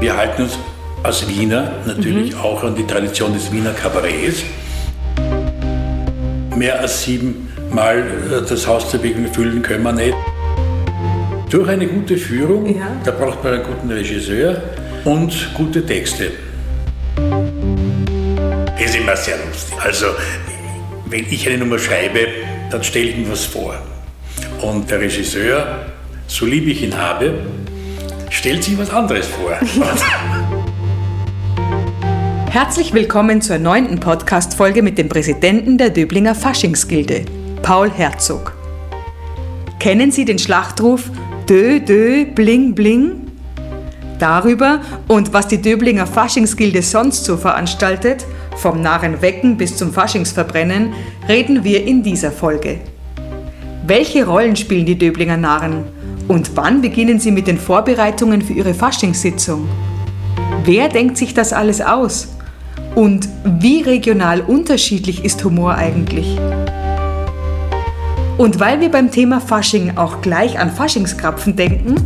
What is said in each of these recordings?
Wir halten uns als Wiener natürlich mhm. auch an die Tradition des Wiener Kabarets. Mehr als siebenmal äh, das Haus der Begegnung füllen können wir nicht. Durch eine gute Führung, ja. da braucht man einen guten Regisseur und gute Texte. Ist immer sehr lustig. Also, wenn ich eine Nummer schreibe, dann stelle ich mir was vor. Und der Regisseur, so lieb ich ihn habe, stellt sich was anderes vor. Herzlich willkommen zur neunten Podcast-Folge mit dem Präsidenten der Döblinger Faschingsgilde, Paul Herzog. Kennen Sie den Schlachtruf Dö, Dö, Bling, Bling? Darüber und was die Döblinger Faschingsgilde sonst so veranstaltet, vom Narrenwecken bis zum Faschingsverbrennen, reden wir in dieser Folge. Welche Rollen spielen die Döblinger Narren? Und wann beginnen sie mit den Vorbereitungen für ihre Faschingssitzung? Wer denkt sich das alles aus? Und wie regional unterschiedlich ist Humor eigentlich? Und weil wir beim Thema Fasching auch gleich an Faschingskrapfen denken,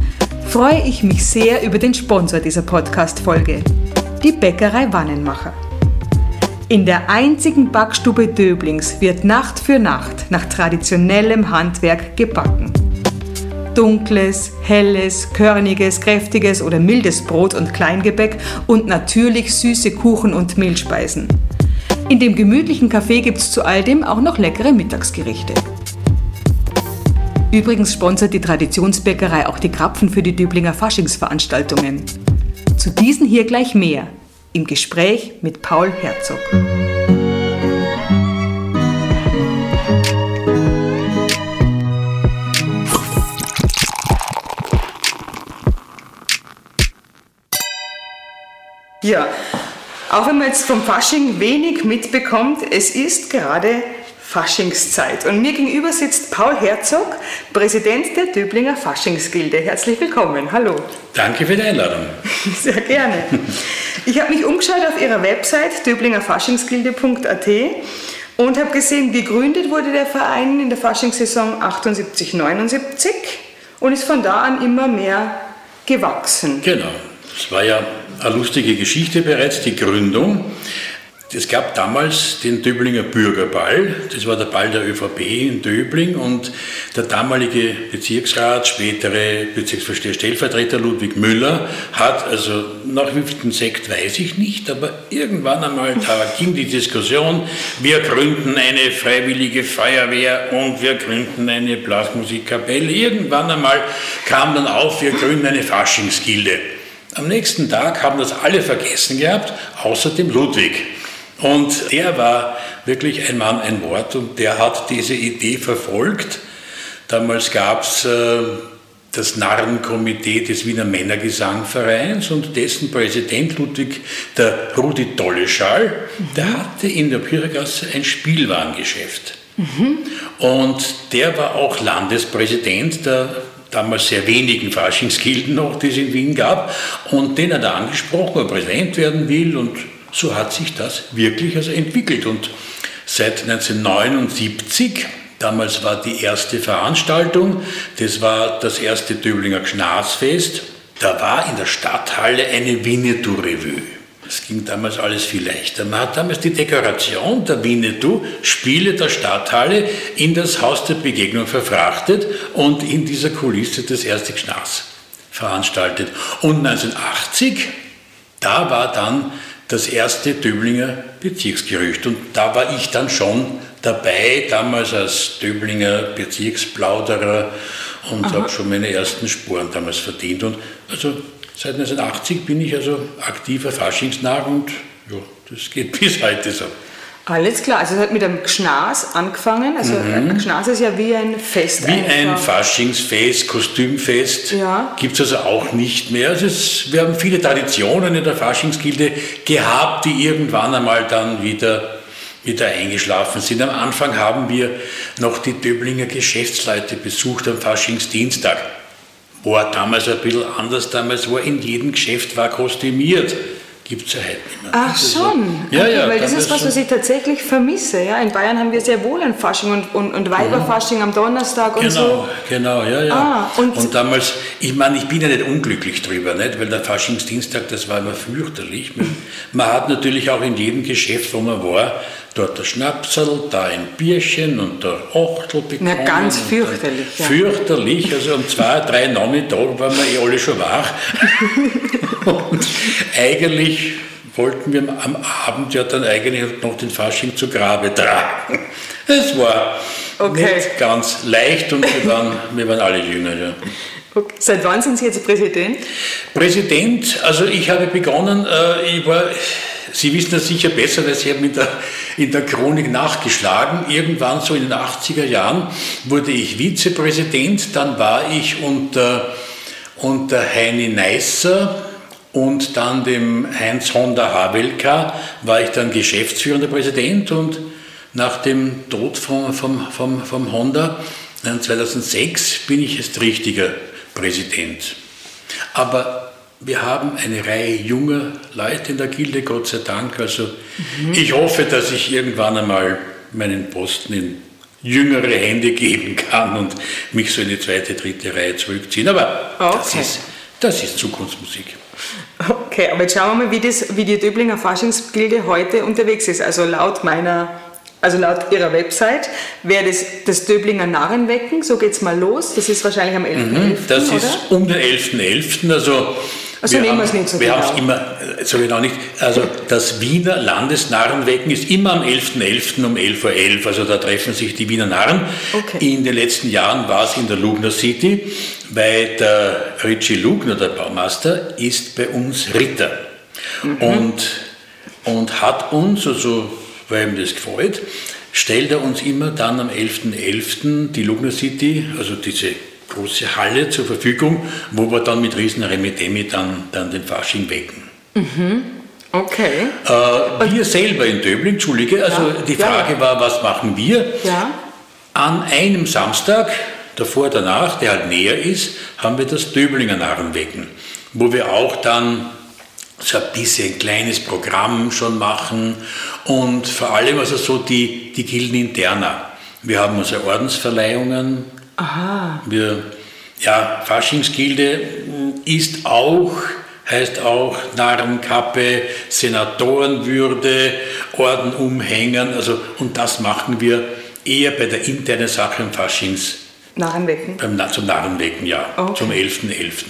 freue ich mich sehr über den Sponsor dieser Podcast-Folge, die Bäckerei Wannenmacher. In der einzigen Backstube Döblings wird Nacht für Nacht nach traditionellem Handwerk gebacken. Dunkles, helles, körniges, kräftiges oder mildes Brot und Kleingebäck und natürlich süße Kuchen und Mehlspeisen. In dem gemütlichen Café gibt es zu all dem auch noch leckere Mittagsgerichte. Übrigens sponsert die Traditionsbäckerei auch die Krapfen für die Düblinger Faschingsveranstaltungen. Zu diesen hier gleich mehr im Gespräch mit Paul Herzog. Ja, auch wenn man jetzt vom Fasching wenig mitbekommt, es ist gerade Faschingszeit. Und mir gegenüber sitzt Paul Herzog, Präsident der Döblinger Faschingsgilde. Herzlich willkommen. Hallo. Danke für die Einladung. Sehr gerne. Ich habe mich umgeschaut auf Ihrer Website döblingerfaschingsgilde.at und habe gesehen, gegründet wurde der Verein in der Faschingssaison 78-79 und ist von da an immer mehr gewachsen. Genau. Es war ja eine lustige Geschichte bereits, die Gründung. Es gab damals den Döblinger Bürgerball, das war der Ball der ÖVP in Döbling und der damalige Bezirksrat, spätere Bezirksvorsteher Stellvertreter Ludwig Müller hat, also nach wievielten Sekt weiß ich nicht, aber irgendwann einmal, da ging die Diskussion, wir gründen eine freiwillige Feuerwehr und wir gründen eine Blasmusikkapelle. Irgendwann einmal kam dann auf, wir gründen eine Faschingsgilde. Am nächsten Tag haben das alle vergessen gehabt, außer dem Ludwig. Und der war wirklich ein Mann, ein Wort und der hat diese Idee verfolgt. Damals gab es äh, das Narrenkomitee des Wiener Männergesangvereins und dessen Präsident Ludwig, der Rudi Dolleschall, der hatte in der Pyragasse ein Spielwarengeschäft. Mhm. Und der war auch Landespräsident der damals sehr wenigen Faschingsgilden noch, die es in Wien gab. Und den hat er angesprochen, ob er Präsident werden will und so hat sich das wirklich also entwickelt. Und seit 1979, damals war die erste Veranstaltung, das war das erste Döblinger Gnasfest, da war in der Stadthalle eine Winnetou-Revue. Es ging damals alles viel leichter. Man hat damals die Dekoration der Winnetou, Spiele der Stadthalle, in das Haus der Begegnung verfrachtet und in dieser Kulisse das erste Gschnas veranstaltet. Und 1980, da war dann das erste Döblinger Bezirksgerücht. Und da war ich dann schon dabei, damals als Döblinger Bezirksplauderer und habe schon meine ersten Sporen damals verdient. Und also seit 1980 bin ich also aktiver Faschingsnarr und ja, das geht bis heute so. Alles klar, also es hat mit einem Gschnas angefangen. Also mhm. ein Gschnas ist ja wie ein Fest. Wie einfach. ein Faschingsfest, Kostümfest. Ja. Gibt es also auch nicht mehr. Also es, wir haben viele Traditionen in der Faschingsgilde gehabt, die irgendwann einmal dann wieder, wieder eingeschlafen sind. Am Anfang haben wir noch die Döblinger Geschäftsleute besucht am Faschingsdienstag. War damals ein bisschen anders, damals war in jedem Geschäft war kostümiert. gibt es ja heute nicht mehr. Ach schon, ja, okay, ja, weil das ist was, was ich tatsächlich vermisse. Ja? In Bayern haben wir sehr wohl ein Fasching und, und, und Weiberfasching am Donnerstag und Genau, so. genau, ja, ja. Ah, und- und, damals, ich meine, ich bin ja nicht unglücklich drüber, nicht? weil der Faschingsdienstag, das war immer fürchterlich. Man hat natürlich auch in jedem Geschäft, wo man war, dort ein Schnapsel, da ein Bierchen und da Achtel bekommen. Na, ganz fürchterlich, ja. Fürchterlich, also um zwei, drei Nachmittag waren wir eh alle schon wach. und eigentlich wollten wir am Abend ja dann eigentlich noch den Fasching zu Grabe tragen. Es war Okay. nicht ganz leicht und wir waren, wir waren alle jünger. Ja. Okay. Seit wann sind Sie jetzt Präsident? Präsident, also ich habe begonnen, äh, ich war, Sie wissen das sicher besser, weil Sie haben in der, in der Chronik nachgeschlagen. Irgendwann so in den 80er Jahren wurde ich Vizepräsident, dann war ich unter, unter Heini Neisser und dann dem Heinz Honda Havelka war ich dann geschäftsführender Präsident und nach dem Tod vom, vom, vom, vom Honda äh, 2006 bin ich jetzt richtiger Präsident. Aber wir haben eine Reihe junger Leute in der Gilde, Gott sei Dank. Also ich hoffe, dass ich irgendwann einmal meinen Posten in jüngere Hände geben kann und mich so in die zweite, dritte Reihe zurückziehen. Aber das, Okay. ist, das ist Zukunftsmusik. Okay, aber jetzt schauen wir mal, wie, das, wie die Döblinger Faschingsgilde heute unterwegs ist. Also laut meiner, also laut ihrer Website wäre das das Döblinger Narrenwecken, so geht's mal los. Das ist wahrscheinlich am 11.11., Mhm, Das oder? ist um den 11.11. Also Also nehmen wir es nicht so wir genau. haben es immer, so genau nicht. Also das Wiener Landesnarrenwecken ist immer am 11.11. um 11.11 Uhr. Also da treffen sich die Wiener Narren. Okay. In den letzten Jahren war es in der Lugner City, weil der Richie Lugner, der Baumeister, ist bei uns Ritter. Mhm. Und, und hat uns, also weil ihm das gefällt, stellt er uns immer dann am 11.11. die Lugner City, also diese große Halle zur Verfügung, wo wir dann mit riesen Remetemi dann, dann den Fasching wecken. Okay. Äh, wir selber in Döbling, Entschuldige, also Ja, die Frage ja. war, was machen wir? Ja. An einem Samstag, davor, danach, der halt näher ist, haben wir das Döblinger Narrenwecken, wo wir auch dann so ein bisschen ein kleines Programm schon machen und vor allem also so die, die Gilden interna. Wir haben also Ordensverleihungen, Aha. wir, ja, Faschingsgilde ist auch, heißt auch Narrenkappe, Senatorenwürde, Orden umhängen, also, und das machen wir eher bei der internen Sache im Faschings, Narrenwecken. beim, zum Narrenwecken, ja, Okay. zum 11.11.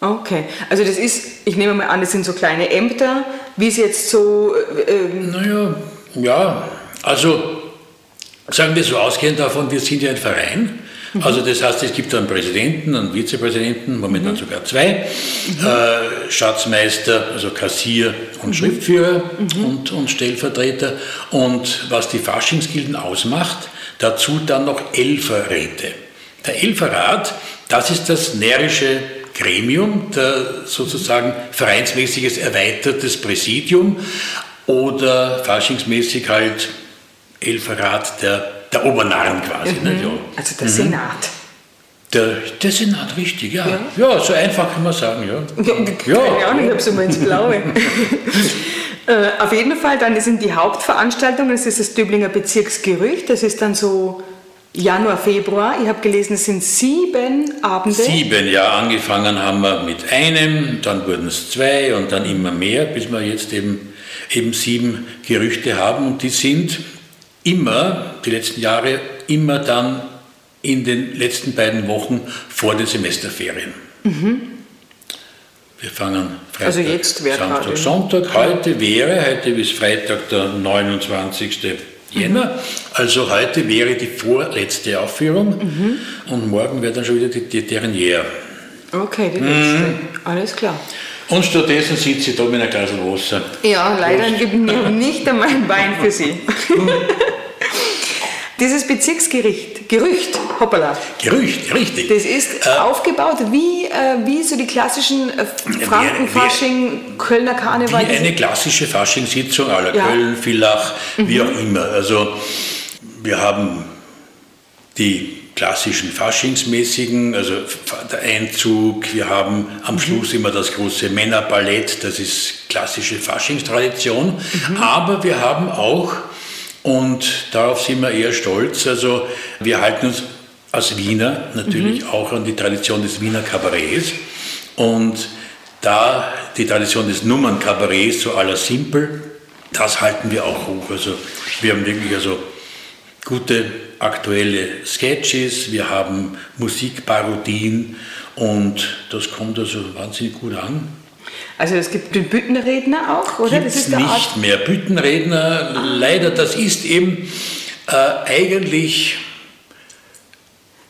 Okay. Also das ist, ich nehme mal an, das sind so kleine Ämter, wie es jetzt so, äh, ähm, Naja, ja, also sagen wir so ausgehend davon, wir sind ja ein Verein. Also das heißt, es gibt einen Präsidenten, einen Vizepräsidenten, momentan sogar zwei, äh, Schatzmeister, also Kassier und Schriftführer und, und Stellvertreter. Und was die Faschingsgilden ausmacht, dazu dann noch Elferräte. Der Elferrat, das ist das närrische Gremium, der sozusagen vereinsmäßiges erweitertes Präsidium oder faschingsmäßig halt Elferrat der, der Obernarren quasi. Ne? Ja. also der Senat. Der, der Senat, richtig, ja. ja. so einfach kann man sagen, ja. Ja, keine Ahnung, ich habe es immer ins Blaue. äh, auf jeden Fall, dann sind die Hauptveranstaltungen, das ist das Döblinger Bezirksgerücht, das ist dann so Januar, Februar. Ich habe gelesen, es sind sieben Abende. Sieben, ja, angefangen haben wir mit einem, dann wurden es zwei und dann immer mehr, bis wir jetzt eben, eben sieben Gerüchte haben und die sind immer, die letzten Jahre, immer dann in den letzten beiden Wochen vor den Semesterferien. Wir fangen Freitag, Also jetzt wäre Samstag, gerade- Sonntag. Heute wäre, heute ist Freitag der 29. Jänner, also heute wäre die vorletzte Aufführung und morgen wäre dann schon wieder die, die Dernière. Okay, die Mhm. letzte. Alles klar. Und stattdessen sitze ich da mit einer Glas Wasser. Ja, leider gibt mir nicht einmal ein Wein für Sie. Dieses Bezirksgericht, Gerücht, hoppala, Gerücht, richtig. das ist aufgebaut wie, äh, wie so die klassischen äh, Frankenfasching, Kölner Wie Karneval. eine klassische Faschingssitzung aller Ja. Köln, Villach, wie auch immer. Also wir haben die klassischen Faschingsmäßigen, also der Einzug, wir haben am mhm. Schluss immer das große Männerballett, das ist klassische Faschingstradition, mhm. aber wir haben auch, und darauf sind wir eher stolz, also wir halten uns als Wiener natürlich mhm. auch an die Tradition des Wiener Kabarets und da die Tradition des Nummernkabarets so aller simpel, das halten wir auch hoch. Also wir haben wirklich also gute aktuelle Sketches, wir haben Musikparodien und das kommt also wahnsinnig gut an. Also es gibt den Büttenredner auch, oder? Gibt's das ist nicht Art mehr Büttenredner. Ah. Leider, das ist eben äh, eigentlich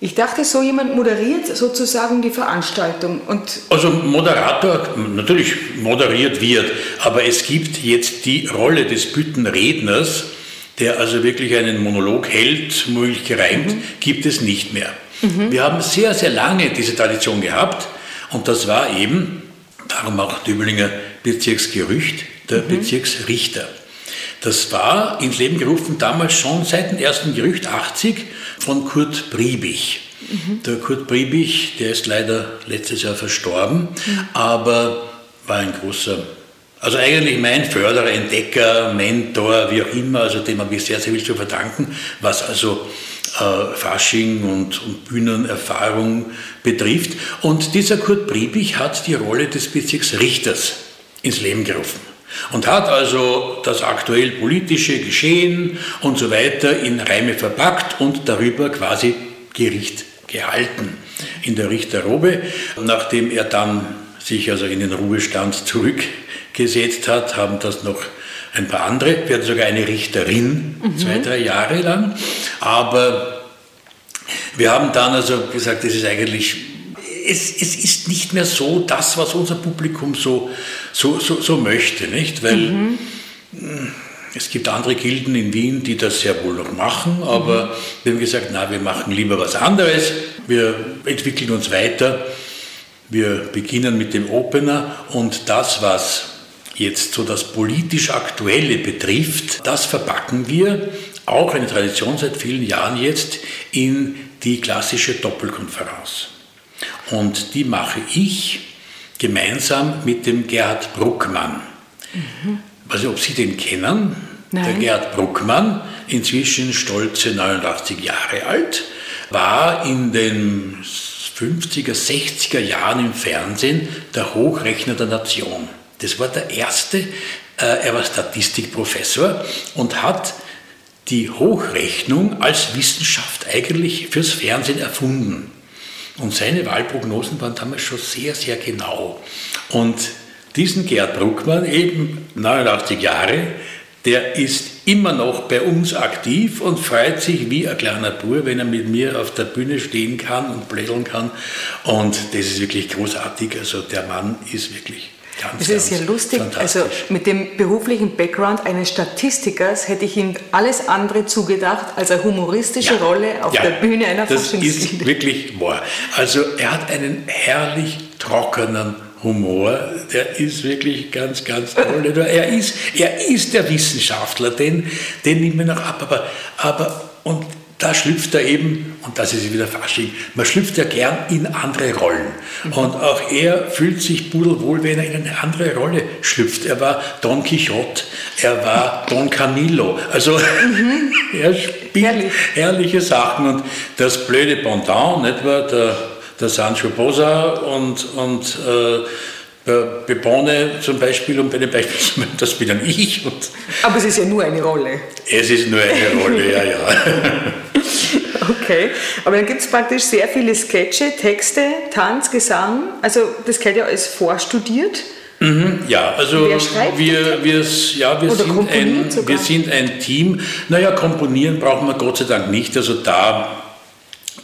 ich dachte, so jemand moderiert sozusagen die Veranstaltung. Und also Moderator, natürlich moderiert wird, aber es gibt jetzt die Rolle des Büttenredners, der also wirklich einen Monolog hält, möglich gereimt, mhm. gibt es nicht mehr. Mhm. Wir haben sehr, sehr lange diese Tradition gehabt und das war eben, darum auch Döblinger Bezirksgerücht, der mhm. Bezirksrichter. Das war ins Leben gerufen damals schon seit dem ersten Gerücht 80 von Kurt Briebig. Mhm. Der Kurt Briebig, der ist leider letztes Jahr verstorben, mhm. aber war ein großer, also eigentlich mein Förderer, Entdecker, Mentor, wie auch immer, also dem habe ich sehr, sehr viel zu verdanken, was also äh, Fasching und, und Bühnenerfahrung betrifft. Und dieser Kurt Briebig hat die Rolle des Bezirksrichters ins Leben gerufen und hat also das aktuell politische Geschehen und so weiter in Reime verpackt und darüber quasi Gericht gehalten in der Richterrobe. Nachdem er dann sich also in den Ruhestand zurückgesetzt hat, haben das noch ein paar andere. Wir hatten sogar eine Richterin, mhm. zwei, drei Jahre lang. Aber wir haben dann also gesagt, es ist eigentlich, es, es ist nicht mehr so das, was unser Publikum so, so, so, so möchte, nicht? Weil mhm. es gibt andere Gilden in Wien, die das sehr wohl noch machen, aber mhm. wir haben gesagt, na, wir machen lieber was anderes. Wir entwickeln uns weiter. Wir beginnen mit dem Opener und das, was jetzt so das politisch Aktuelle betrifft, das verpacken wir, auch eine Tradition seit vielen Jahren jetzt, in die klassische Doppelkonferenz. Und die mache ich gemeinsam mit dem Gerhard Bruckmann. Mhm. Nicht, ob Sie den kennen. Nein. Der Gerhard Bruckmann, inzwischen stolze 89 Jahre alt, war in den 50er, 60er Jahren im Fernsehen der Hochrechner der Nation. Das war der erste, äh, er war Statistikprofessor und hat die Hochrechnung als Wissenschaft eigentlich fürs Fernsehen erfunden. Und seine Wahlprognosen waren damals schon sehr, sehr genau. Und diesen Gerd Bruckmann, eben 89 Jahre, der ist immer noch bei uns aktiv und freut sich wie ein kleiner Bur, wenn er mit mir auf der Bühne stehen kann und plädeln kann. Und das ist wirklich großartig. Also der Mann ist wirklich Ganz, das ist ja lustig. Also mit dem beruflichen Background eines Statistikers hätte ich ihm alles andere zugedacht als eine humoristische ja, Rolle auf ja, der Bühne einer Das ist wirklich wahr. Also er hat einen herrlich trockenen Humor, der ist wirklich ganz, ganz toll. Er ist, er ist der Wissenschaftler, den, den nimmt man noch ab. Aber, aber und da schlüpft er eben, und das ist wieder Fasching, man schlüpft ja gern in andere Rollen. Mhm. Und auch er fühlt sich pudelwohl, wenn er in eine andere Rolle schlüpft. Er war Don Quixote, er war Don Camillo. Also mhm. er spielt Herrlich. herrliche Sachen. Und das blöde Pendant, nicht wahr, der, der Sancho Posa und, und äh, Bebone zum Beispiel, und bei dem Beispiel, das bin dann ich. Aber es ist ja nur eine Rolle. Es ist nur eine Rolle, ja, ja. Okay, aber dann gibt es praktisch sehr viele Sketche, Texte, Tanz, Gesang. Also das gehört ja alles vorstudiert. Mhm, ja, also wir, wir, ja, wir, sind ein, wir sind ein Team. Naja, komponieren brauchen wir Gott sei Dank nicht. Also da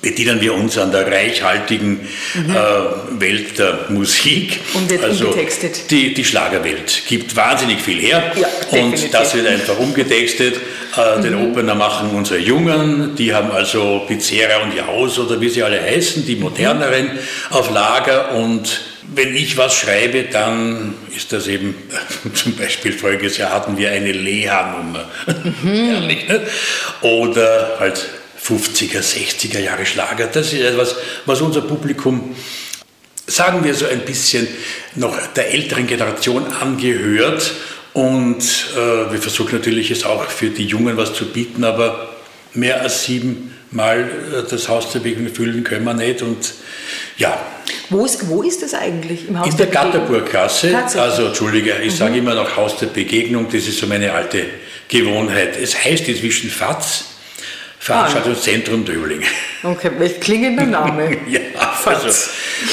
bedienen wir uns an der reichhaltigen mhm. äh, Welt der Musik. Und wird also umgetextet. Die, die Schlagerwelt gibt wahnsinnig viel her ja, und das wird einfach umgetextet. Äh, mhm. Den Opener machen unsere Jungen, die haben also Pizzeria und Jaus oder wie sie alle heißen, die moderneren mhm. auf Lager und wenn ich was schreibe, dann ist das eben, zum Beispiel voriges Jahr hatten wir eine Leha-Nummer. Mhm. Ehrlich, nicht? Oder halt 50er, 60er Jahre Schlager. Das ist etwas, was unser Publikum, sagen wir so ein bisschen, noch der älteren Generation angehört. Und äh, wir versuchen natürlich es auch für die Jungen was zu bieten, aber mehr als sieben Mal äh, das Haus der Begegnung füllen können wir nicht. Und ja. Wo ist, wo ist das eigentlich? Im Haus In der, der Gatterburggasse. Also, Entschuldige, ich mhm. sage immer noch Haus der Begegnung, das ist so meine alte Gewohnheit. Es heißt inzwischen FATS, Veranstaltungszentrum Döbling. Okay, welch klingender Name. ja, FATS. Also,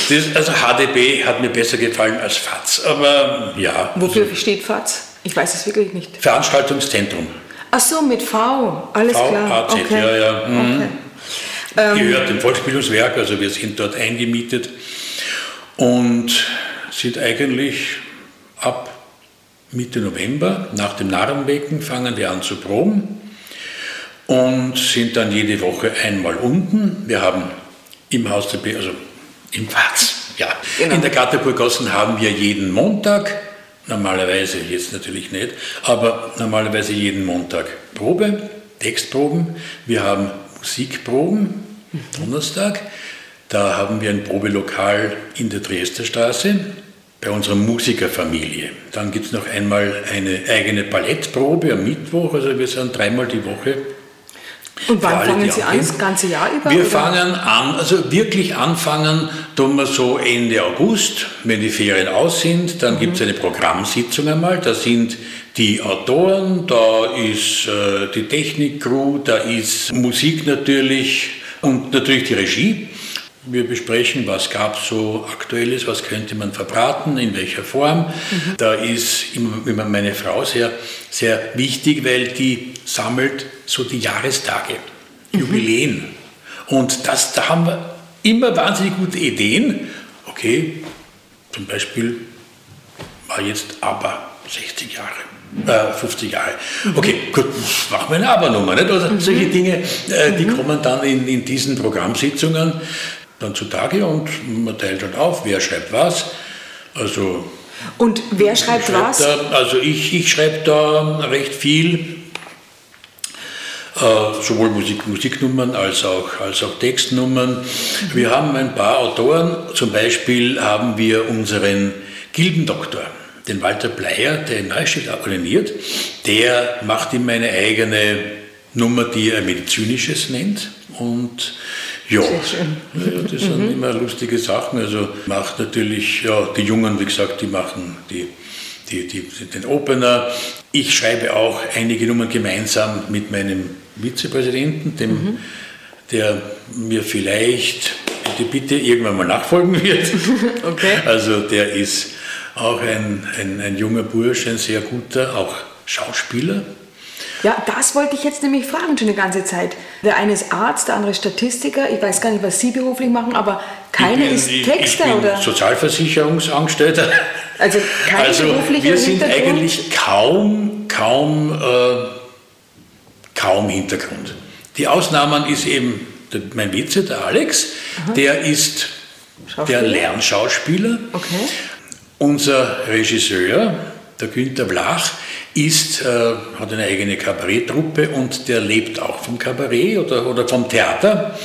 das, also HDB hat mir besser gefallen als FATS, aber ja. Wofür also, steht FATS? Ich weiß es wirklich nicht. Veranstaltungszentrum. Ach so, mit V, alles v, klar. AZ, okay. ja, ja. Mhm. Okay. Gehört dem Volksbildungswerk, also wir sind dort eingemietet und sind eigentlich ab Mitte November, nach dem Narrenbecken, fangen wir an zu proben und sind dann jede Woche einmal unten. Wir haben im Haus der B, also im Watz, ja, genau. in der Gatterburgassen haben wir jeden Montag, normalerweise jetzt natürlich nicht, aber normalerweise jeden Montag Probe, Textproben. Wir haben Musikproben, mhm. Donnerstag. Da haben wir ein Probelokal in der Dresder Straße bei unserer Musikerfamilie. Dann gibt es noch einmal eine eigene Ballettprobe am Mittwoch, also wir sind dreimal die Woche. Und wann alle, fangen Sie an, das ganze Jahr über? Wir oder? fangen an, also wirklich anfangen tun wir so Ende August, wenn die Ferien aus sind, dann mhm. gibt es eine Programmsitzung einmal, da sind die Autoren, da ist äh, die Technik-Crew, da ist Musik natürlich und natürlich die Regie. Wir besprechen, was gab es so Aktuelles, was könnte man verbraten, in welcher Form. Mhm. Da ist immer meine Frau sehr, sehr wichtig, weil die sammelt so die Jahrestage, mhm. Jubiläen. Und das, da haben wir immer wahnsinnig gute Ideen. Okay, zum Beispiel war jetzt aber 60 Jahre. Äh, 50 Jahre. Mhm. Okay, gut, machen wir eine Aber-Nummer. Nicht? Also mhm. solche Dinge, äh, die mhm. kommen dann in, in diesen Programmsitzungen dann zutage und man teilt dann auf, wer schreibt was. Also, und wer schreibt was? Da, also ich, ich schreibe da recht viel, äh, sowohl Musik, Musiknummern als auch, als auch Textnummern. Wir haben ein paar Autoren, zum Beispiel haben wir unseren Gilbendoktor, den Walter Bleier, der in Neustadt abonniert, der macht ihm eine eigene Nummer, die er medizinisches nennt und ja, ja das sind mhm. immer lustige Sachen. Also macht natürlich, ja, die Jungen, wie gesagt, die machen die, die, die, den Opener. Ich schreibe auch einige Nummern gemeinsam mit meinem Vizepräsidenten, dem, mhm. der mir vielleicht, bitte, bitte, irgendwann mal nachfolgen wird. Okay. Also der ist auch ein, ein, ein junger Bursch, ein sehr guter, auch Schauspieler. Ja, das wollte ich jetzt nämlich fragen schon die ganze Zeit. Der eine ist Arzt, der andere Statistiker. Ich weiß gar nicht, was Sie beruflich machen, aber keiner ist Texter ich bin oder? Sozialversicherungsangestellter. Also kein also wir sind eigentlich kaum, kaum, äh, kaum Hintergrund. Die Ausnahmen ist eben der, mein Vize, der Alex, Aha. der ist der Lernschauspieler. Okay. Unser Regisseur, der Günther Blach, ist, äh, hat eine eigene Kabaretttruppe und der lebt auch vom Kabarett oder, oder vom Theater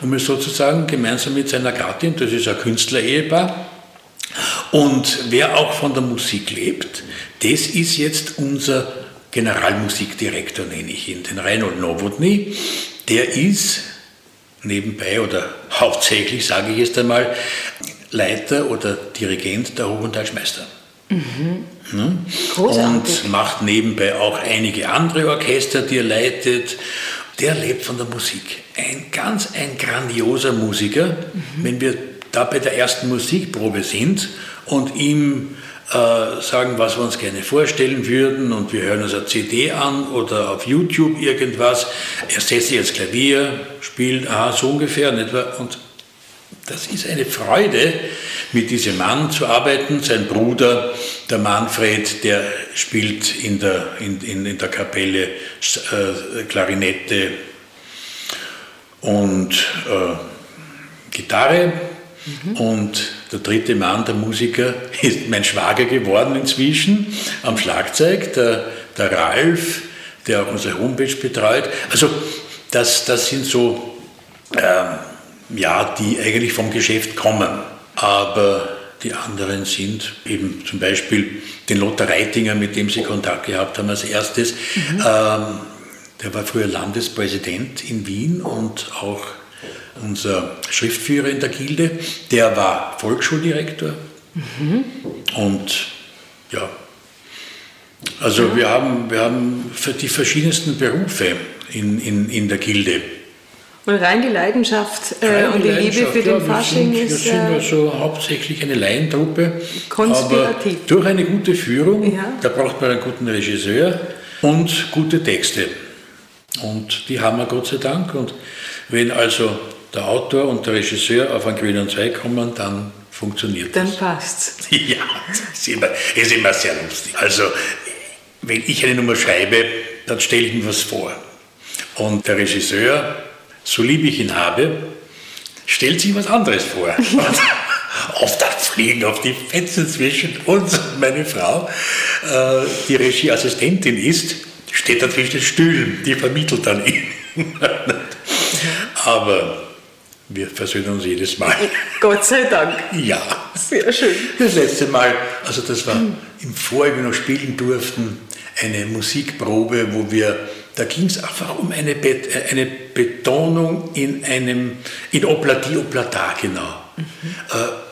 und ist sozusagen gemeinsam mit seiner Gattin, das ist ein Künstler-Ehepaar. Und wer auch von der Musik lebt, das ist jetzt unser Generalmusikdirektor, nenne ich ihn, den Reinhold Nowotny. Der ist nebenbei oder hauptsächlich, sage ich jetzt einmal, Leiter oder Dirigent der Hohentalschmeister. Mhm. Ne? Und macht nebenbei auch einige andere Orchester, die er leitet. Der lebt von der Musik. Ein ganz ein grandioser Musiker. Mhm. Wenn wir da bei der ersten Musikprobe sind und ihm äh, sagen, was wir uns gerne vorstellen würden und wir hören uns eine CD an oder auf YouTube irgendwas. Er setzt sich ans Klavier, spielt, aha, so ungefähr, nicht wahr? Und das ist eine Freude, mit diesem Mann zu arbeiten. Sein Bruder, der Manfred, der spielt in der, in, in, in der Kapelle äh, Klarinette und äh, Gitarre. Mhm. Und der dritte Mann, der Musiker, ist mein Schwager geworden inzwischen am Schlagzeug, der, der Ralf, der auch unsere Homepage betreut. Also das, das sind so, ähm, ja, die eigentlich vom Geschäft kommen. Aber die anderen sind eben zum Beispiel den Lothar Reitinger, mit dem Sie Kontakt gehabt haben als erstes. Mhm. Ähm, der war früher Landespräsident in Wien und auch unser Schriftführer in der Gilde. Der war Volksschuldirektor. Mhm. Und ja, also ja. wir haben, wir haben für die verschiedensten Berufe in, in, in der Gilde. Und rein die Leidenschaft äh, rein und die, Liebe für ja, den Fasching sind, ist. Wir sind also hauptsächlich eine Laientruppe. Konspirativ. Aber durch eine gute Führung, ja. da braucht man einen guten Regisseur und gute Texte. Und die haben wir Gott sei Dank. Und wenn also der Autor und der Regisseur auf einen grünen Zweig kommen, dann funktioniert dann das. Dann passt Ja, das ist immer, ist immer sehr lustig. Also, wenn ich eine Nummer schreibe, dann stelle ich mir was vor. Und der Regisseur, so lieb ich ihn habe, stellt sich was anderes vor. auf dann fliegen auf die Fetzen zwischen uns und meine Frau, äh, die Regieassistentin ist, steht da zwischen den Stühlen, die vermittelt dann ihn. Aber wir versöhnen uns jedes Mal. Gott sei Dank. Ja. Sehr schön. Das letzte Mal, also das war im Vorjahr, wir noch spielen durften, eine Musikprobe, wo wir, da ging es einfach um eine, Bet, eine Betonung in einem, in Oplati Oplata, genau. Mhm. Äh,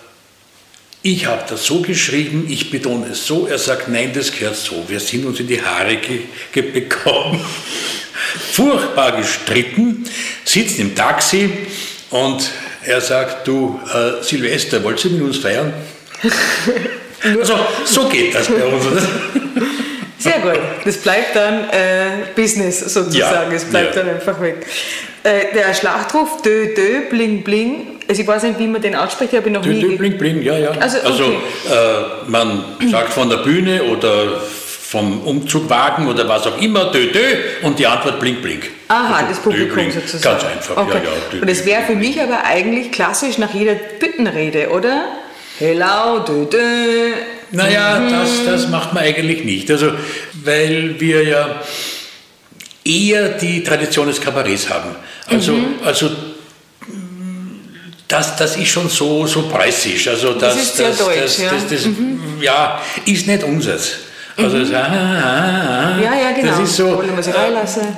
ich habe das so geschrieben, ich betone es so, er sagt, nein, das gehört so. Wir sind uns in die Haare ge, ge bekommen, furchtbar gestritten, sitzen im Taxi und er sagt, du äh, Silvester, wolltest du mit uns feiern? also, so geht das bei uns. Sehr gut. Das bleibt dann äh, Business sozusagen. Ja, es bleibt ja. dann einfach weg. Äh, der Schlachtruf Dö Dö Bling Bling. Also ich weiß nicht, wie man den ausspricht, habe ich noch Dö, nie. Dö Bling Bling, ja, ja. Also, okay. also äh, man sagt von der Bühne oder vom Umzugwagen oder was auch immer, dö, dö, und die Antwort blink, blink. Aha, also, das Publikum dö, sozusagen. Ganz einfach, okay. ja, ja. Dö, und das wäre für mich aber eigentlich klassisch nach jeder Büttenrede, oder? Hello, dö, dö. Naja, mhm. das, das macht man eigentlich nicht. Also, weil wir ja eher die Tradition des Kabarets haben. Also, mhm. also das, das ist schon so, so preußisch. Also das, das ist sehr das, deutsch, das, ja. Das, das, mhm. ja, ist nicht unseres. Also mhm. das, ah, ah, ah, ja, ja, genau. Das ist so, äh,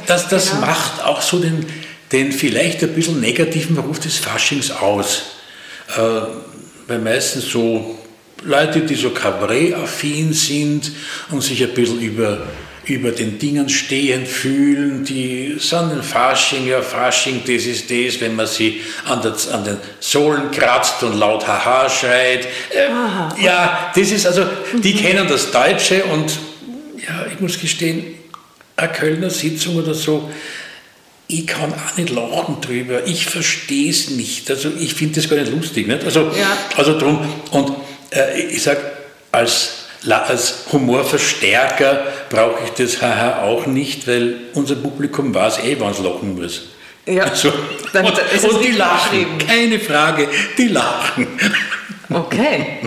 das, das genau. macht auch so den, den vielleicht ein bisschen negativen Ruf des Faschings aus. Äh, weil meistens so Leute, die so Kabarett-affin sind und sich ein bisschen über, über den Dingen stehen fühlen, die sagen Fasching, ja Fasching, das ist das, wenn man sie an, der, an den Sohlen kratzt und laut Haha schreit. Äh, ja, das ist also, die mhm. kennen das Deutsche und ja, ich muss gestehen, eine Kölner Sitzung oder so, ich kann auch nicht lachen drüber, ich verstehe es nicht, also ich finde das gar nicht lustig. Nicht? Also, ja. also drum, und äh, ich sage, als, als Humorverstärker brauche ich das Haha auch nicht, weil unser Publikum weiß eh, wann es lachen muss. Ja, also, dann, und, und die lachen, keine Frage, die lachen. Okay,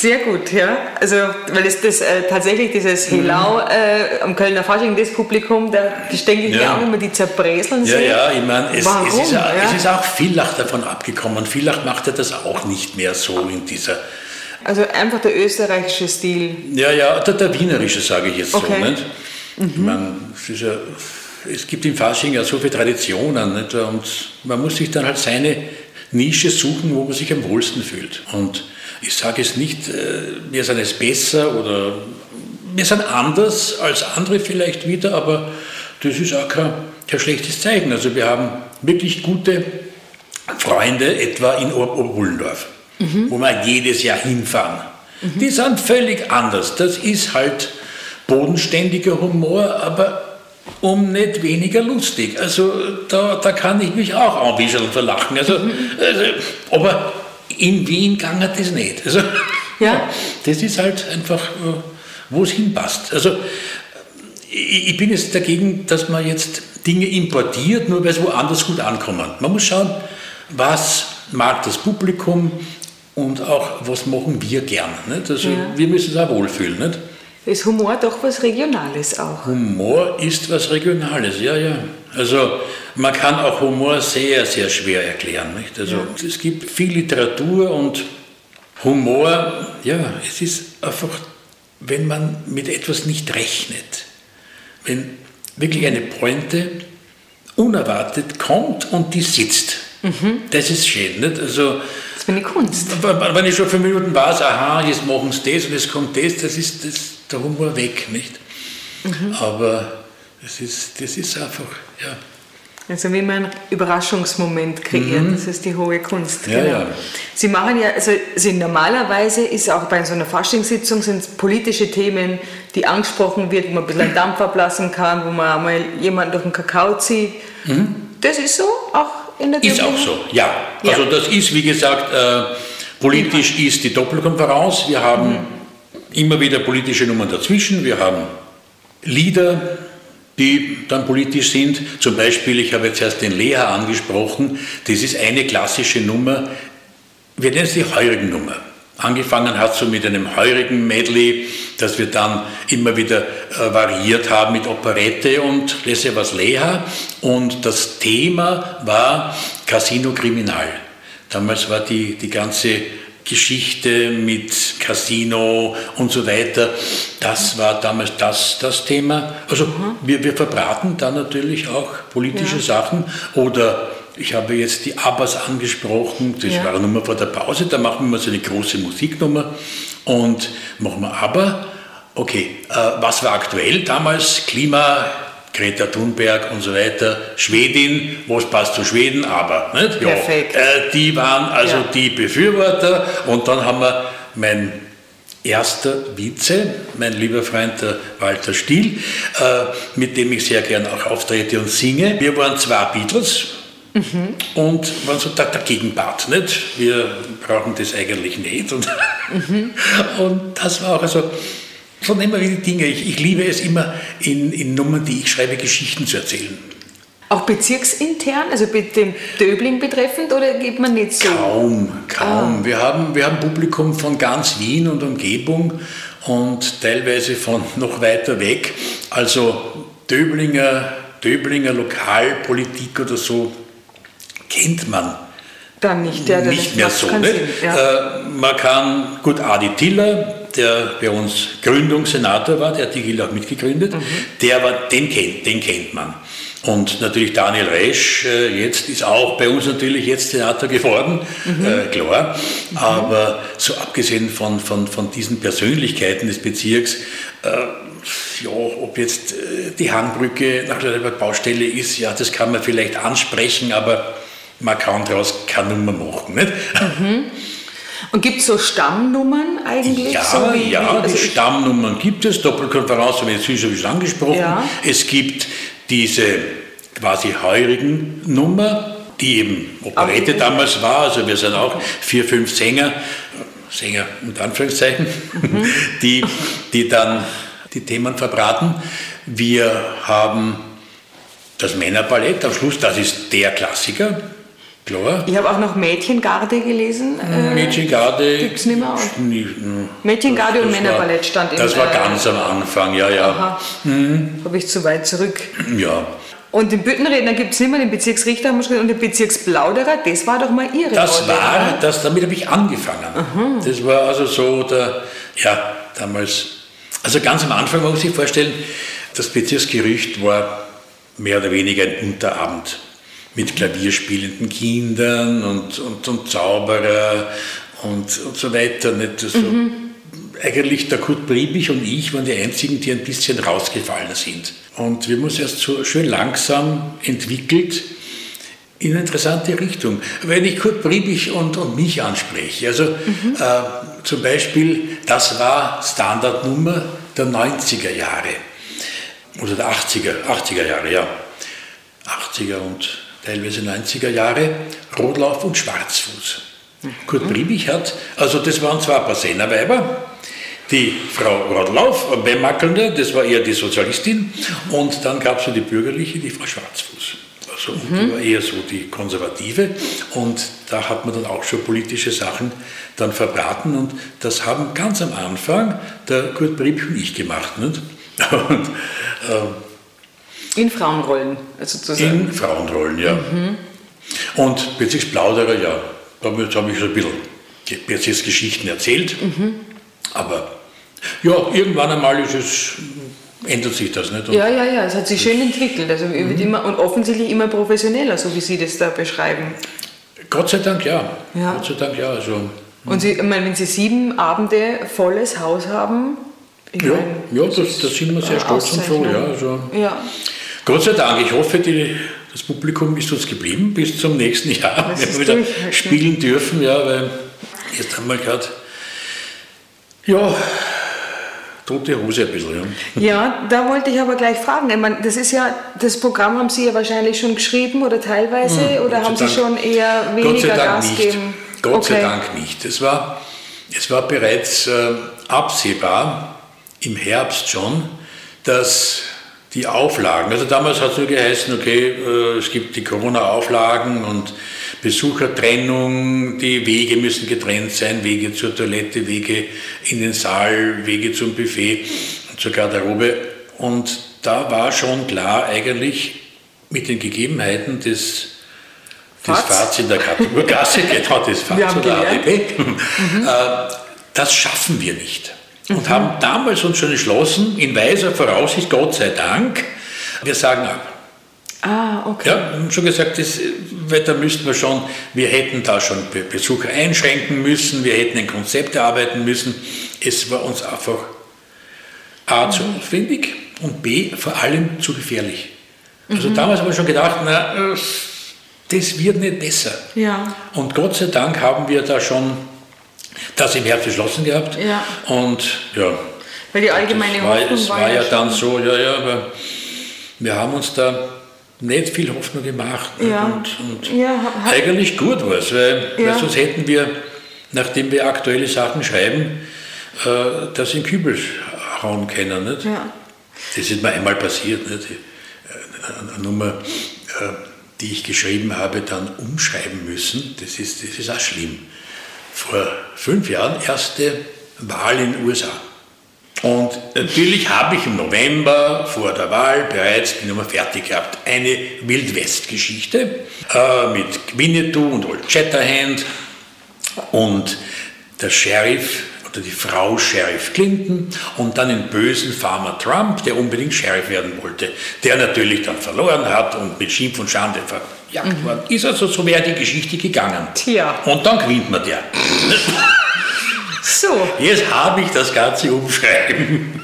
sehr gut, ja. Also, weil es das äh, tatsächlich dieses Helau äh, am Kölner Fasching, das Publikum, da denke ich ja. auch immer, die zerbreseln. Ja, ja, ich meine, es, es, ist, ja? es ist auch Villach davon abgekommen. Villach macht ja das auch nicht mehr so in dieser also einfach der österreichische Stil. Ja, ja, der, der wienerische sage ich jetzt okay. so. Nicht? Mhm. Man, es, ja, es, gibt im Fasching ja so viele Traditionen nicht? und man muss sich dann halt seine Nische suchen, wo man sich am wohlsten fühlt. Und ich sage es nicht, äh, wir sind es besser oder wir sind anders als andere vielleicht wieder, aber das ist auch kein, kein schlechtes Zeichen. Also wir haben wirklich gute Freunde, etwa in Oberbullendorf mhm. wo wir jedes Jahr hinfahren. Mhm. Die sind völlig anders. Das ist halt bodenständiger Humor, aber um nicht weniger lustig. Also da, da kann ich mich auch ein bisschen verlachen. Also, mhm. also, aber in Wien kann das nicht. Also, ja. Das ist halt einfach, äh, wo es hinpasst. Also ich bin jetzt dagegen, dass man jetzt Dinge importiert, nur weil es woanders gut ankommen. Man muss schauen, was mag das Publikum, und auch, was machen wir gern. Nicht? Also, ja. Wir müssen uns auch wohlfühlen. Nicht? Ist Humor doch was Regionales auch? Humor ist was Regionales, ja, ja. Also man kann auch Humor sehr, sehr schwer erklären. Nicht? Also ja. es gibt viel Literatur und Humor, ja, es ist einfach, wenn man mit etwas nicht rechnet, wenn wirklich eine Pointe unerwartet kommt und die sitzt. Mhm. Das ist schön. Nicht? Also, das bin die Kunst. Wenn ich schon fünf Minuten weiß, aha, jetzt machen sie das und jetzt kommt das, das ist das, der Humor weg. Nicht? Mhm. Aber das ist, das ist einfach, ja. Also wie man einen Überraschungsmoment kreiert, mhm. das ist die hohe Kunst. Ja, genau. ja. Sie machen ja, also Sie normalerweise ist auch bei so einer Faschingssitzung sind politische Themen, die angesprochen wird, wo man ein bisschen Dampf ablassen kann, wo man einmal jemanden durch den Kakao zieht. Mhm. Das ist so, auch in der Ist auch so, ja. ja. Also das ist, wie gesagt, äh, politisch ja. ist die Doppelkonferenz. Wir haben mhm. immer wieder politische Nummern dazwischen. Wir haben Lieder, die dann politisch sind. Zum Beispiel, ich habe jetzt erst den Leha angesprochen, das ist eine klassische Nummer, wir nennen es die heurigen Nummer. Angefangen hat so mit einem heurigen Medley, das wir dann immer wieder äh, variiert haben mit Operette und Laissez was Leha. Und das Thema war Casino Kriminal. Damals war die, die ganze Geschichte mit Casino und so weiter. Das war damals das, das Thema. Also mhm. wir, wir verbraten da natürlich auch politische ja. Sachen oder ich habe jetzt die Abbas angesprochen, das ja. war eine Nummer vor der Pause, da machen wir mal so eine große Musiknummer und machen wir aber, okay, äh, was war aktuell damals? Klima, Greta Thunberg und so weiter, Schwedin, was passt zu Schweden, aber nicht? Ja, Perfekt. Äh, die waren also ja. die Befürworter und dann haben wir mein erster Vize, mein lieber Freund der Walter Stiel, äh, mit dem ich sehr gern auch auftrete und singe. Wir waren zwei Beatles, Mhm. Und waren so der, der Gegenpart, nicht? Wir brauchen das eigentlich nicht. Und, mhm. und das war auch, also von immer wieder Dinge. Ich, ich liebe es immer, in, in Nummern, die ich schreibe, Geschichten zu erzählen. Auch bezirksintern, also den Döbling betreffend, oder geht man nicht so? Kaum, kaum. Ah. Wir, haben, wir haben Publikum von ganz Wien und Umgebung und teilweise von noch weiter weg. Also Döblinger, Döblinger Lokalpolitik oder so kennt man dann nicht, der nicht mehr so. Nicht? Ja. Äh, man kann, gut, Adi Tiller, der bei uns Gründungssenator war, der hat die Gilde auch mitgegründet, mhm. der war, den kennt, den kennt man. Und natürlich Daniel Resch äh, jetzt ist auch bei uns natürlich jetzt Senator geworden, mhm. äh, klar. Mhm. Aber so abgesehen von, von, von diesen Persönlichkeiten des Bezirks, äh, ja, ob jetzt äh, die Hangbrücke nach der Baustelle ist, ja, das kann man vielleicht ansprechen, aber man kann daraus keine Nummer machen. Nicht? Mhm. Und gibt es so Stammnummern eigentlich? Ja, so wie, ja also die Stammnummern gibt es. Doppelkonferenz habe ich jetzt schon angesprochen. Ja. Es gibt diese quasi heurigen Nummer, die eben Operette damals war. Also wir sind auch vier, fünf Sänger, Sänger mit Anführungszeichen, mhm. die, die dann die Themen verbraten. Wir haben das Männerballett am Schluss, das ist der Klassiker. Klar. Ich habe auch noch Mädchengarde gelesen. Äh, Mädchengarde. Gibt es nicht mehr. Mädchengarde das, und Männerballett stand im Das war äh, ganz am Anfang, ja, ja. Mhm. Habe ich zu weit zurück. Ja. Und den Büttenredner gibt es nicht mehr, den Bezirksrichter und den Bezirksplauderer, das war doch mal Ihre Das Rolle, war, das, damit habe ich angefangen. Aha. Das war also so der, ja, damals, also ganz am Anfang, man muss sich vorstellen, das Bezirksgerücht war mehr oder weniger ein Unterabend mit klavierspielenden Kindern und, und, und Zauberer und, und so weiter. Nicht? Also mhm. Eigentlich der Kurt Briebig und ich waren die einzigen, die ein bisschen rausgefallen sind. Und wir haben uns erst so schön langsam entwickelt in eine interessante Richtung. Wenn ich Kurt Briebig und, und mich anspreche, also mhm. äh, zum Beispiel, das war Standardnummer der 90er Jahre oder der 80er, 80er Jahre, ja. 80er und teilweise 90er Jahre, Rotlauf und Schwarzfuß. Mhm. Kurt Briebig hat, also das waren zwar ein paar Sennerweiber, die Frau Rodlauf, Bemackelnde, das war eher die Sozialistin, und dann gab es so die bürgerliche, die Frau Schwarzfuß. Also mhm. die war eher so die Konservative und da hat man dann auch schon politische Sachen dann verbraten und das haben ganz am Anfang der Kurt Briebig und ich gemacht. Nicht? Und, äh, In Frauenrollen also sozusagen. In Frauenrollen, ja. Mhm. Und Bezirksplauderer, ja, damit habe ich so ein bisschen Bezirksgeschichten erzählt. Mhm. Aber ja, irgendwann einmal ist es, ändert sich das nicht. Und ja, ja, ja, es hat sich schön entwickelt. Also mhm. wird immer, und offensichtlich immer professioneller, so wie Sie das da beschreiben. Gott sei Dank ja. ja. Gott sei Dank ja. Also, und Sie, ich meine, wenn Sie sieben Abende volles Haus haben, ja, meine, ja das, das, das sind wir sehr stolz und froh. Ja, also. ja. Gott sei Dank, ich hoffe, die, das Publikum ist uns geblieben bis zum nächsten Jahr, wenn wir wieder spielen dürfen, ja, weil jetzt haben wir gerade, ja, tote Hose ein bisschen. Ja. ja, da wollte ich aber gleich fragen. Ich meine, das ist ja, das Programm haben Sie ja wahrscheinlich schon geschrieben oder teilweise hm, oder haben Sie Dank, schon eher weniger Gas gegeben? Gott okay. sei Dank nicht. Es war, es war bereits äh, absehbar, im Herbst schon, dass die Auflagen, also damals hat es nur geheißen, okay, äh, es gibt die Corona-Auflagen und Besuchertrennung, die Wege müssen getrennt sein, Wege zur Toilette, Wege in den Saal, Wege zum Buffet und zur Garderobe. Und da war schon klar eigentlich mit den Gegebenheiten des das Faz in der Kategorgasse, genau das Faz oder ADB, mhm. Das schaffen wir nicht und haben damals uns schon entschlossen, in weiser Voraussicht, Gott sei Dank, wir sagen ab. Ah, okay. Ja, haben schon gesagt, das, weil da müssten wir schon, wir hätten da schon Besucher einschränken müssen, wir hätten ein Konzept erarbeiten müssen. Es war uns einfach A, mhm. zu aufwendig und B, vor allem zu gefährlich. Also mhm. damals haben wir schon gedacht, na, das wird nicht besser. Ja. Und Gott sei Dank haben wir da schon das im Herbst beschlossen gehabt. Ja. Und ja. Weil die allgemeine war, Hoffnung es war, war ja, ja dann so, ja, ja, aber wir haben uns da nicht viel Hoffnung gemacht. Ja. Und, und ja, eigentlich gut war es, weil, weil, sonst hätten wir, nachdem wir aktuelle Sachen schreiben, äh, das in Kübel hauen können. Nicht? Das ist mir einmal passiert. Nicht? Eine Nummer, äh, die ich geschrieben habe, dann umschreiben müssen, das ist, das ist auch schlimm vor fünf Jahren erste Wahl in den USA. Und natürlich habe ich im November vor der Wahl bereits die Nummer fertig gehabt. Eine Wildwest-Geschichte äh, mit Winnetou und Old Shatterhand und der Sheriff oder die Frau Sheriff Clinton und dann den bösen Farmer Trump, der unbedingt Sheriff werden wollte, der natürlich dann verloren hat und mit Schimpf und Schande verjagt mhm. worden ist. Also so wäre die Geschichte gegangen. Tja. Und dann gewinnt man der. So. Jetzt habe ich das Ganze umschreiben.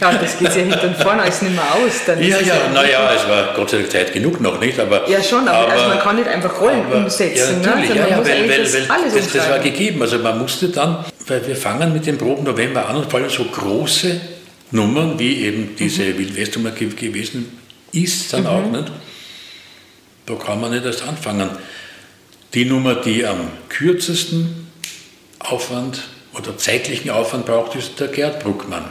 Ja, das geht ja hinten und vorne alles nicht mehr aus. Dann ja, ja, naja, es war Gott sei Dank Zeit genug noch nicht, aber... Ja, schon, aber, aber also man kann nicht einfach Rollen aber, umsetzen. Ja, natürlich, ne? ja, ja, weil, weil, das, weil das, das, war gegeben. Also man musste dann, weil wir fangen mit dem Proben November an und vor allem so große Nummern, wie eben diese mhm. Wildwestnummer gewesen ist, dann mhm. auch nicht. Da kann man nicht erst anfangen. Die Nummer, die am kürzesten Aufwand oder zeitlichen Aufwand braucht, ist der Gerd Bruckmann.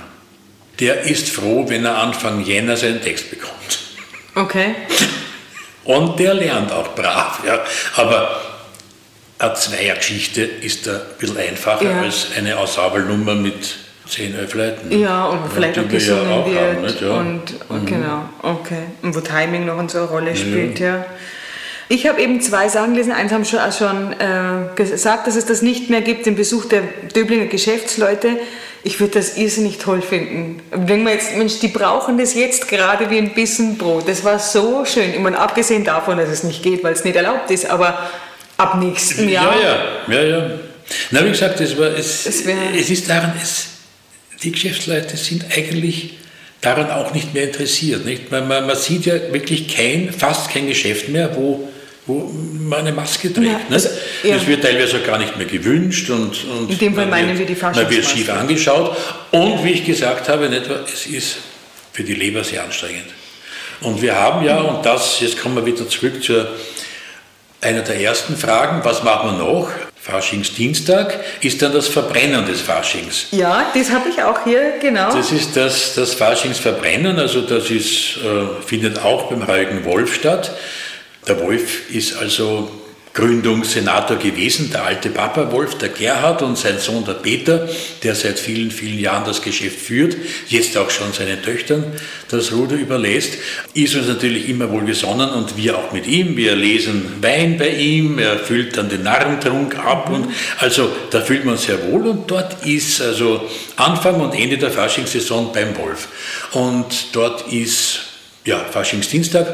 Der ist froh, wenn er Anfang Jänner seinen Text bekommt. Okay. Und der lernt auch brav. Ja. Aber eine Zweiergeschichte ist ein bisschen einfacher ja. als eine Ensemble-Nummer mit zehn, elf Leuten. Ja, und vielleicht auch gesungen ja auch wird. Haben, ja. Und, und mhm. genau, okay. Und wo Timing noch so eine Rolle spielt, ja. Ich habe eben zwei Sachen gelesen. Eins haben schon, schon äh, gesagt, dass es das nicht mehr gibt, den Besuch der Döblinger Geschäftsleute. Ich würde das irrsinnig toll finden. Wenn man jetzt, Mensch, die brauchen das jetzt gerade wie ein Bissen Brot. Das war so schön. Ich meine, abgesehen davon, dass es nicht geht, weil es nicht erlaubt ist, aber ab nächsten Jahr. Ja, ja, ja, ja. Na, wie gesagt, es, war, es, es, es ist daran, es, die Geschäftsleute sind eigentlich daran auch nicht mehr interessiert. Nicht? Man, man, man sieht ja wirklich kein, fast kein Geschäft mehr, wo wo man eine Maske trägt. Ja, also, ja. Das wird teilweise gar nicht mehr gewünscht und, und in dem Fall meinen wir die Man wird schief angeschaut und wie ich gesagt habe, es ist für die Leber sehr anstrengend. Und wir haben ja, und das, jetzt kommen wir wieder zurück zu einer der ersten Fragen, was machen wir noch? Faschingsdienstag ist dann das Verbrennen des Faschings. Ja, das habe ich auch hier, genau. Das ist das, das Faschingsverbrennen, also das ist, äh, findet auch beim Heiligen Wolf statt. Der Wolf ist also Gründungssenator gewesen, der alte Papa Wolf, der Gerhard und sein Sohn der Peter, der seit vielen, vielen Jahren das Geschäft führt, jetzt auch schon seinen Töchtern das Ruder überlässt, ist uns natürlich immer wohl gesonnen und wir auch mit ihm. Wir lesen Wein bei ihm, er füllt dann den Narrentrunk ab und also da fühlt man sehr wohl und dort ist also Anfang und Ende der Faschingssaison beim Wolf. Und dort ist ja, Faschingsdienstag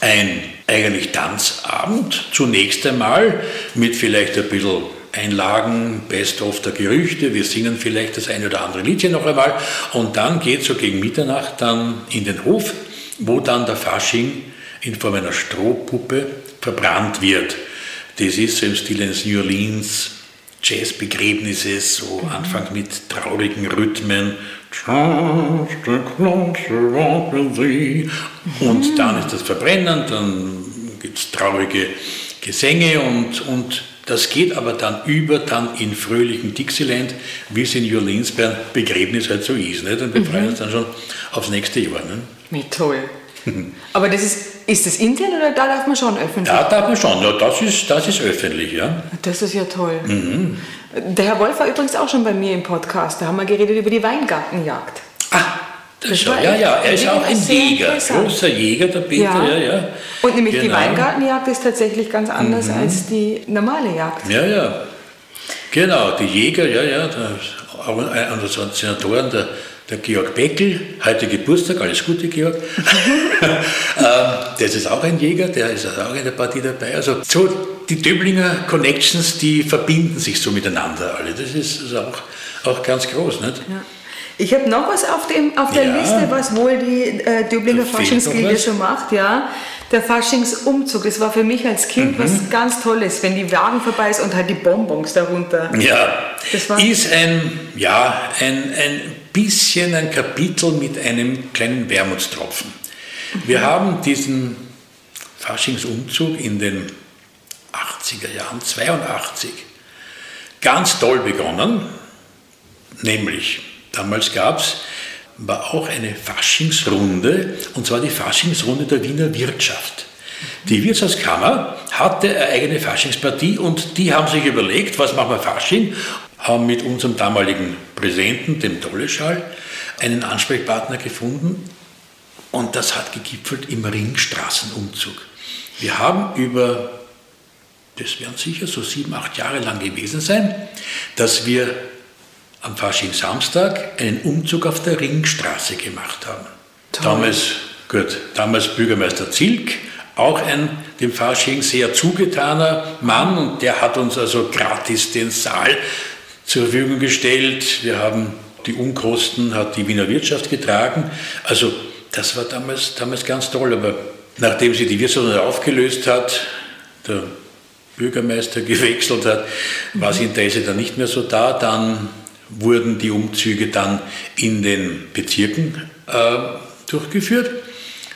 ein eigentlich Tanzabend, zunächst einmal mit vielleicht ein bisschen Einlagen, Best-of der Gerüchte, wir singen vielleicht das eine oder andere Liedchen noch einmal und dann geht so gegen Mitternacht dann in den Hof, wo dann der Fasching in Form einer Strohpuppe verbrannt wird. Das ist so im Stil eines New Orleans Jazzbegräbnisses, so mhm. anfangs mit traurigen Rhythmen. Und dann ist das Verbrennen, dann gibt es traurige Gesänge und, und das geht aber dann über dann in fröhlichen Dixieland, wie es in New Orleans Begräbnis halt so ist. Nicht? Und wir mhm. freuen uns dann schon aufs nächste Jahr. Ne? Wie toll. aber das ist, ist das intern oder da darf man schon öffentlich? Da darf man schon, ja, das ist, das ist öffentlich, ja. Das ist ja toll. Mhm. Der Herr Wolf war übrigens auch schon bei mir im Podcast, da haben wir geredet über die Weingartenjagd. Ah, das schon, ja, ja, er ist auch ein Jäger, großer Jäger, der Peter, ja, ja. ja. Und nämlich genau. die Weingartenjagd ist tatsächlich ganz anders mhm. als die normale Jagd. Ja, ja. Genau, die Jäger, ja, ja, einer der Senatoren, der, der Georg Beckel, heute Geburtstag, alles Gute, Georg. Ähm, das ist auch ein Jäger, der ist auch in der Partie dabei. Also so die Döblinger Connections, die verbinden sich so miteinander alle. Das ist also auch, auch ganz groß. Nicht? Ja. Ich habe noch was auf, dem, auf der ja. Liste, was wohl die äh, Döblinger Faschingsgilde schon macht. Ja. Der Faschingsumzug, das war für mich als Kind mhm. was ganz Tolles, wenn die Wagen vorbei ist und halt die Bonbons darunter. Ja, das war ist ein, ja, ein, ein bisschen ein Kapitel mit einem kleinen Wermutstropfen. Mhm. Wir haben diesen Faschingsumzug in den 80er Jahren, 82, ganz toll begonnen, nämlich Damals gab es war auch eine Faschingsrunde, und zwar die Faschingsrunde der Wiener Wirtschaft. Die Wirtschaftskammer hatte eine eigene Faschingspartie und die haben sich überlegt, was machen wir Fasching, haben mit unserem damaligen Präsidenten, dem Dolleschall, einen Ansprechpartner gefunden und das hat gegipfelt im Ringstraßenumzug. Wir haben über, das werden sicher so sieben, acht Jahre lang gewesen sein, dass wir am Fasching-Samstag einen Umzug auf der Ringstraße gemacht haben. Toll. Damals, gut, damals Bürgermeister Zilk, auch ein dem Fasching sehr zugetaner Mann und der hat uns also gratis den Saal zur Verfügung gestellt. Wir haben die Unkosten, hat die Wiener Wirtschaft getragen. Also das war damals, damals ganz toll, aber nachdem sie die Wirtschaft aufgelöst hat, der Bürgermeister gewechselt hat, war das Interesse dann nicht mehr so da, dann wurden die Umzüge dann in den Bezirken äh, durchgeführt.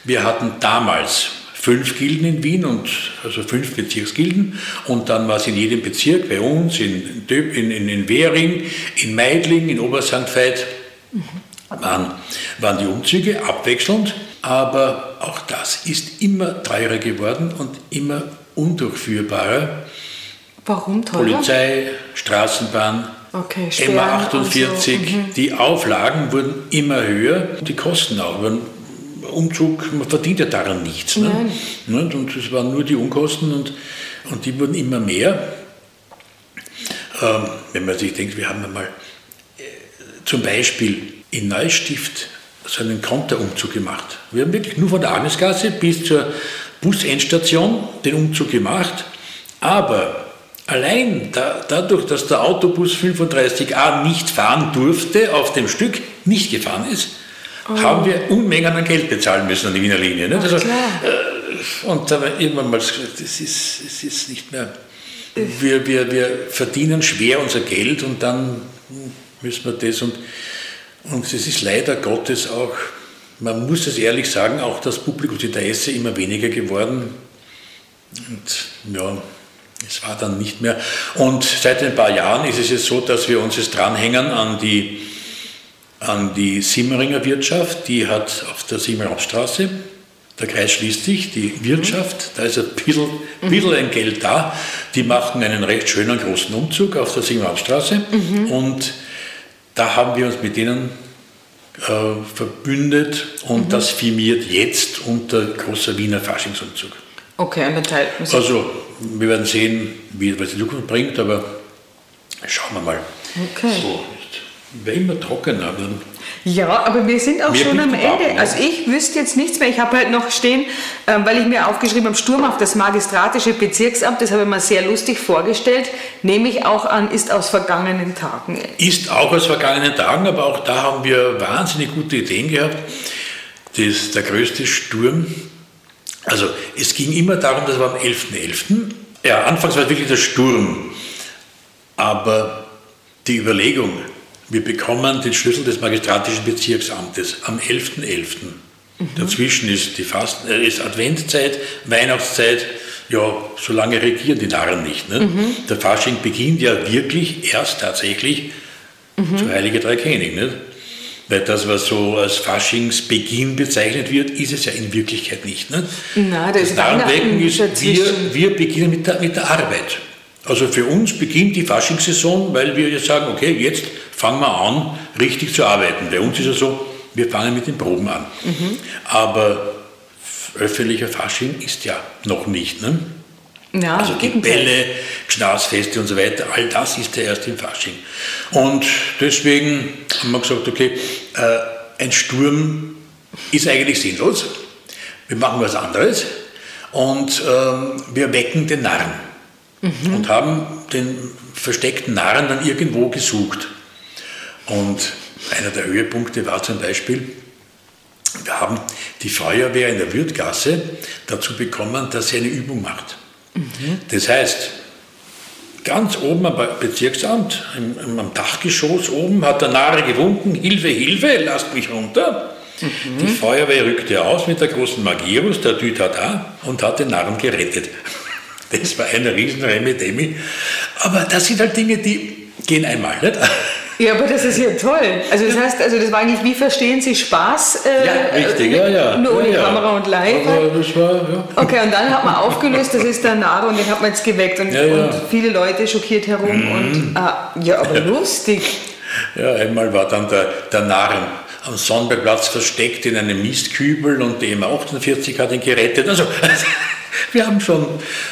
Wir hatten damals fünf Gilden in Wien, und, also fünf Bezirksgilden. Und dann war es in jedem Bezirk, bei uns, in, in, in, in Währing, in Meidling, in Obersankt Veit, waren, waren die Umzüge abwechselnd. Aber auch das ist immer teurer geworden und immer undurchführbarer. Warum teurer? Polizei, Straßenbahn, Okay, MA48, so. mhm. die Auflagen wurden immer höher, die Kosten auch. Umzug, man verdient ja daran nichts. Ne? Und es waren nur die Unkosten und, und die wurden immer mehr. Ähm, wenn man sich denkt, wir haben einmal äh, zum Beispiel in Neustift so einen Konterumzug gemacht. Wir haben wirklich nur von der Agnesgasse bis zur Busendstation den Umzug gemacht, aber Allein da, dadurch, dass der Autobus 35a nicht fahren durfte, auf dem Stück nicht gefahren ist, oh. haben wir Unmengen an Geld bezahlen müssen an die Wiener Linie. Ne? Also, äh, und da war irgendwann mal, das ist, das ist nicht mehr. Wir, wir, wir verdienen schwer unser Geld und dann müssen wir das und, und es ist leider Gottes auch, man muss es ehrlich sagen, auch das Publikumsinteresse immer weniger geworden. Und ja, es war dann nicht mehr. Und seit ein paar Jahren ist es jetzt so, dass wir uns jetzt dranhängen an die, an die Simmeringer Wirtschaft. Die hat auf der Simmeringer Straße der Kreis schließt sich, die Wirtschaft, da ist ein bisschen, bisschen ein Geld da. Die machen einen recht schönen großen Umzug auf der Sigmarstraße und da haben wir uns mit denen äh, verbündet und das firmiert jetzt unter großer Wiener Faschingsumzug. Okay, und dann teilt man sich. Also, wir werden sehen, wie was die Zukunft bringt, aber schauen wir mal. Okay. So, wäre immer trockener. Dann Ja, aber wir sind auch schon am Ende. ne? Also ich wüsste jetzt nichts mehr. Ich habe halt noch stehen, ähm, weil ich mir aufgeschrieben habe, Sturm auf das magistratische Bezirksamt, das habe ich mir sehr lustig vorgestellt, nehme ich auch an, ist aus vergangenen Tagen. Ist auch aus vergangenen Tagen, aber auch da haben wir wahnsinnig gute Ideen gehabt. Das der größte Sturm. Also es ging immer darum, das war am 11.11. Ja, anfangs war es wirklich der Sturm. Aber die Überlegung, wir bekommen den Schlüssel des magistratischen Bezirksamtes am 11.11. Dazwischen ist, die Fasten, äh, ist Adventzeit, Weihnachtszeit. Ja, so lange regieren die Narren nicht. Ne? Der Fasching beginnt ja wirklich erst tatsächlich zu Heilige Drei König. Nicht? Weil das, was so als Faschingsbeginn bezeichnet wird, ist es ja in Wirklichkeit nicht. Nicht? Na, da ist das Narrenwecken ist, wir, wir beginnen mit der, mit der Arbeit. Also für uns beginnt die Faschingssaison, weil wir jetzt sagen, okay, jetzt fangen wir an, richtig zu arbeiten. Bei uns ist es so, wir fangen mit den Proben an. Aber öffentlicher Fasching ist ja noch nicht. Ne? Ja, Also. Gebälle, Schnauzfeste und so weiter, all das ist ja erst im Fasching. Und deswegen haben wir gesagt, okay, äh, ein Sturm ist eigentlich sinnlos. Wir machen was anderes und ähm, wir wecken den Narren. Und haben den versteckten Narren dann irgendwo gesucht. Und einer der Höhepunkte war zum Beispiel, wir haben die Feuerwehr in der Würtgasse dazu bekommen, dass sie eine Übung macht. Das heißt, ganz oben am Bezirksamt, im, im, am Dachgeschoss oben, hat der Narre gewunken, Hilfe, Hilfe, lasst mich runter. Die Feuerwehr rückte aus mit der großen Magirus, der Dütata, und hat den Narren gerettet. Das war eine riesen Remedemi. Aber das sind halt Dinge, die gehen einmal, nicht? Ja, aber das ist ja toll. Also das heißt, also das war eigentlich, wie verstehen Sie Spaß? Äh, Ja, richtig, ja, ja. Nur ohne ja, ja. Kamera und Live. Aber das war, ja. Okay, und dann hat man aufgelöst, das ist der Narr und den hat man jetzt geweckt und, Ja, ja. und viele Leute schockiert herum und ah, ja, aber lustig. Ja, einmal war dann der, der Narren am Sonnenbergplatz versteckt in einem Mistkübel und die M48 hat ihn gerettet. Also, wir haben schon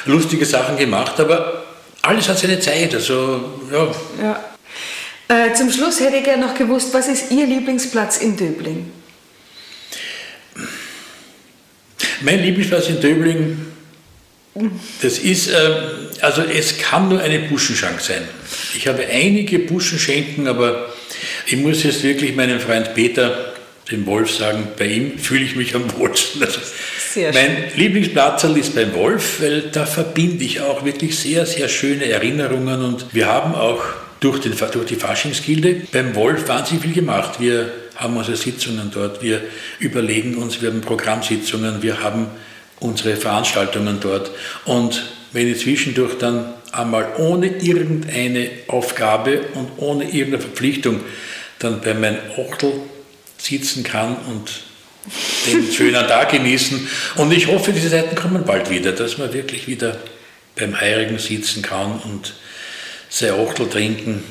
lustige Sachen gemacht, aber alles hat seine Zeit. Also, ja, Ja. Äh, zum Schluss hätte ich gerne noch gewusst, was ist Ihr Lieblingsplatz in Döbling? mein Lieblingsplatz in Döbling, das ist, äh, also es kann nur eine Buschenschank sein. Ich habe einige Buschenschenken, aber ich muss jetzt wirklich meinem Freund Peter, dem Wolf, sagen, bei ihm fühle ich mich am wohlsten. Also mein Lieblingsplatz ist beim Wolf, weil da verbinde ich auch wirklich sehr, sehr schöne Erinnerungen und wir haben auch durch, den, durch die Faschingsgilde beim Wolf wahnsinnig viel gemacht. Wir haben unsere Sitzungen dort, wir überlegen uns, wir haben Programmsitzungen, wir haben unsere Veranstaltungen dort und wenn ich zwischendurch dann einmal ohne irgendeine Aufgabe und ohne irgendeine Verpflichtung dann bei meinem Ochtel sitzen kann und den schönen Tag genießen. Und ich hoffe, diese Zeiten kommen bald wieder, dass man wirklich wieder beim Heirigen sitzen kann und sein Ochtel trinken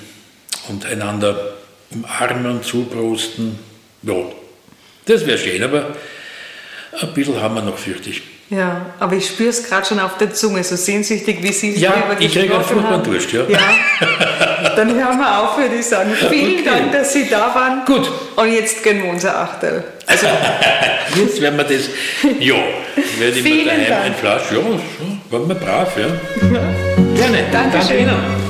und einander umarmen und zuprosten. Ja, das wäre schön, aber ein bisschen haben wir noch, fürchte ich. Ja, aber ich spüre es gerade schon auf der Zunge, so sehnsüchtig, wie Sie es Ja, drüber ich kriege einen furchtbaren. Durst, ja. ja. Dann hören wir auf, würde ich sagen. Vielen Okay. Dank, dass Sie da waren. Gut. Und jetzt gönnen wir unser Achtel. Also, jetzt werden wir das. Ja, werde ich mir daheim Dank. ein Flasch. Ja, waren wir brav, ja. Gerne. Dankeschön. Danke Ihnen.